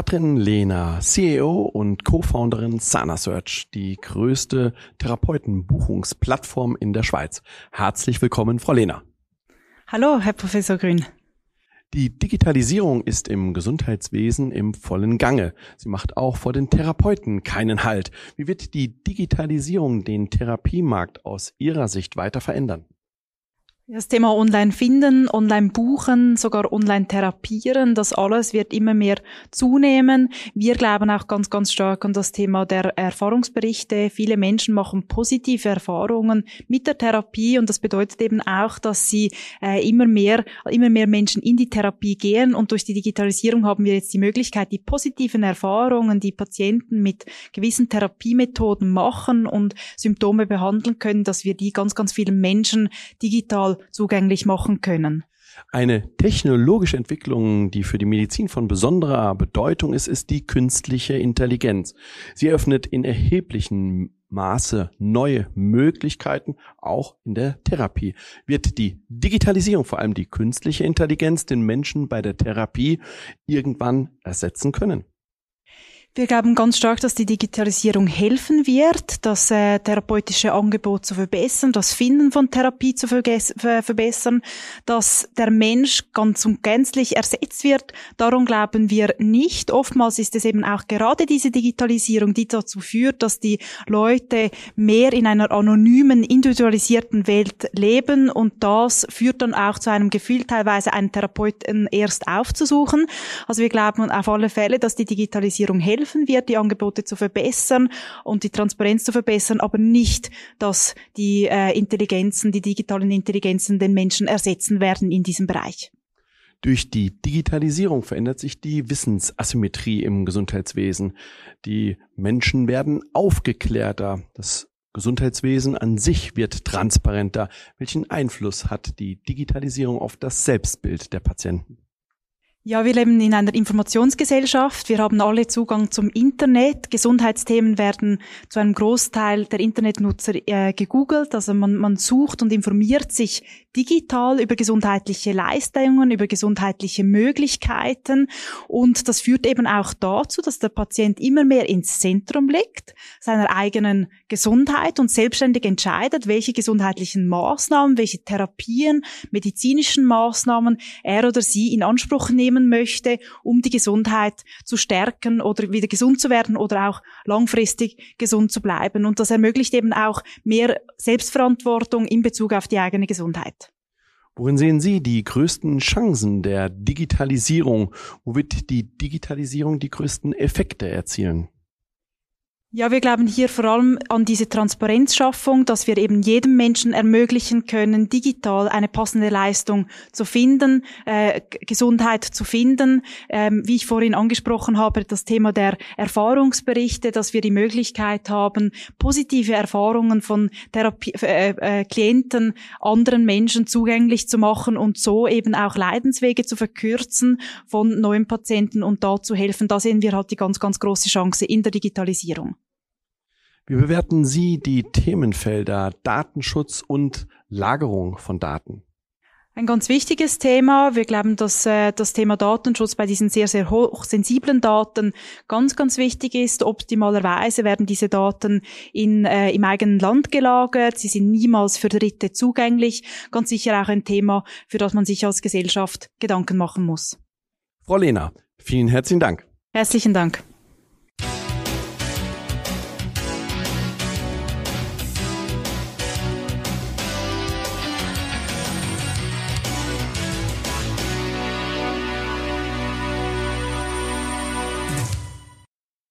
Katrin Lehner, CEO und Co-Founderin SanaSearch, die größte Therapeutenbuchungsplattform in der Schweiz. Herzlich willkommen, Frau Lehner. Hallo, Herr Professor Grün. Die Digitalisierung ist im Gesundheitswesen im vollen Gange. Sie macht auch vor den Therapeuten keinen Halt. Wie wird die Digitalisierung den Therapiemarkt aus Ihrer Sicht weiter verändern? Das Thema Online finden, Online buchen, sogar Online therapieren, das alles wird immer mehr zunehmen. Wir glauben auch ganz, ganz stark an das Thema der Erfahrungsberichte. Viele Menschen machen positive Erfahrungen mit der Therapie und das bedeutet eben auch, dass sie äh, immer mehr, immer mehr Menschen in die Therapie gehen und durch die Digitalisierung haben wir jetzt die Möglichkeit, die positiven Erfahrungen, die Patienten mit gewissen Therapiemethoden machen und Symptome behandeln können, dass wir die ganz, ganz vielen Menschen digital zugänglich machen können. Eine technologische Entwicklung, die für die Medizin von besonderer Bedeutung ist, ist die künstliche Intelligenz. Sie eröffnet in erheblichem Maße neue Möglichkeiten, auch in der Therapie. Wird die Digitalisierung, vor allem die künstliche Intelligenz, den Menschen bei der Therapie irgendwann ersetzen können? Wir glauben ganz stark, dass die Digitalisierung helfen wird, das äh, therapeutische Angebot zu verbessern, das Finden von Therapie zu verbessern, dass der Mensch ganz und gänzlich ersetzt wird. Darum glauben wir nicht. Oftmals ist es eben auch gerade diese Digitalisierung, die dazu führt, dass die Leute mehr in einer anonymen, individualisierten Welt leben und das führt dann auch zu einem Gefühl, teilweise einen Therapeuten erst aufzusuchen. Also wir glauben auf alle Fälle, dass die Digitalisierung helfen helfen wird, die Angebote zu verbessern und die Transparenz zu verbessern, aber nicht, dass die äh, Intelligenzen, die digitalen Intelligenzen den Menschen ersetzen werden in diesem Bereich. Durch die Digitalisierung verändert sich die Wissensasymmetrie im Gesundheitswesen. Die Menschen werden aufgeklärter. Das Gesundheitswesen an sich wird transparenter. Welchen Einfluss hat die Digitalisierung auf das Selbstbild der Patienten? Ja, wir leben in einer Informationsgesellschaft. Wir haben alle Zugang zum Internet. Gesundheitsthemen werden zu einem Großteil der Internetnutzer äh, gegoogelt. Also man, man sucht und informiert sich digital über gesundheitliche Leistungen, über gesundheitliche Möglichkeiten. Und das führt eben auch dazu, dass der Patient immer mehr ins Zentrum liegt, seiner eigenen Gesundheit und selbstständig entscheidet, welche gesundheitlichen Maßnahmen, welche Therapien, medizinischen Maßnahmen er oder sie in Anspruch nimmt nehmen möchte, um die Gesundheit zu stärken oder wieder gesund zu werden oder auch langfristig gesund zu bleiben. Und das ermöglicht eben auch mehr Selbstverantwortung in Bezug auf die eigene Gesundheit. Worin sehen Sie die größten Chancen der Digitalisierung? Wo wird die Digitalisierung die größten Effekte erzielen? Ja, wir glauben hier vor allem an diese Transparenzschaffung, dass wir eben jedem Menschen ermöglichen können, digital eine passende Leistung zu finden, äh, Gesundheit zu finden. Ähm, wie ich vorhin angesprochen habe, das Thema der Erfahrungsberichte, dass wir die Möglichkeit haben, positive Erfahrungen von Therapie, äh, äh, Klienten anderen Menschen zugänglich zu machen und so eben auch Leidenswege zu verkürzen von neuen Patienten und da zu helfen. Da sehen wir halt die ganz, ganz große Chance in der Digitalisierung. Wie bewerten Sie die Themenfelder Datenschutz und Lagerung von Daten? Ein ganz wichtiges Thema. Wir glauben, dass äh, das Thema Datenschutz bei diesen sehr, sehr hochsensiblen Daten ganz, ganz wichtig ist. Optimalerweise werden diese Daten in, äh, im eigenen Land gelagert. Sie sind niemals für Dritte zugänglich. Ganz sicher auch ein Thema, für das man sich als Gesellschaft Gedanken machen muss. Frau Lehner, vielen herzlichen Dank. Herzlichen Dank.